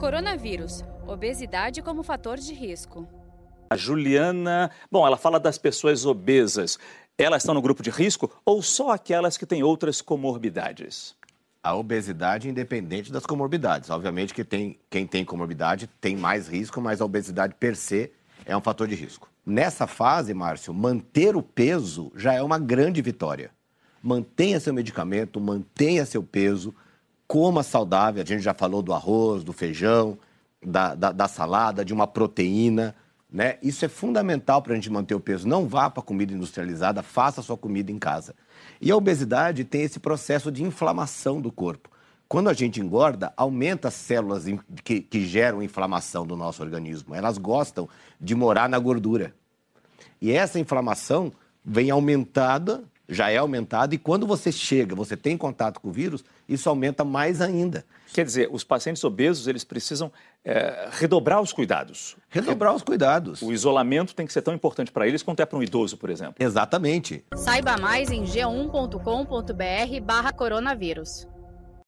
Coronavírus. Obesidade como fator de risco. A Juliana, bom, ela fala das pessoas obesas. Elas estão no grupo de risco ou só aquelas que têm outras comorbidades? A obesidade independente das comorbidades. Obviamente que tem, quem tem comorbidade tem mais risco, mas a obesidade per se é um fator de risco. Nessa fase, Márcio, manter o peso já é uma grande vitória. Mantenha seu medicamento, mantenha seu peso, coma saudável. A gente já falou do arroz, do feijão, da, da, da salada, de uma proteína. Né? Isso é fundamental para a gente manter o peso. Não vá para comida industrializada, faça sua comida em casa. E a obesidade tem esse processo de inflamação do corpo. Quando a gente engorda, aumenta as células que, que geram inflamação do nosso organismo. Elas gostam de morar na gordura. E essa inflamação vem aumentada, já é aumentada, e quando você chega, você tem contato com o vírus, isso aumenta mais ainda. Quer dizer, os pacientes obesos, eles precisam é, redobrar os cuidados. Redobrar os cuidados. O isolamento tem que ser tão importante para eles quanto é para um idoso, por exemplo. Exatamente. Saiba mais em g1.com.br barra coronavírus.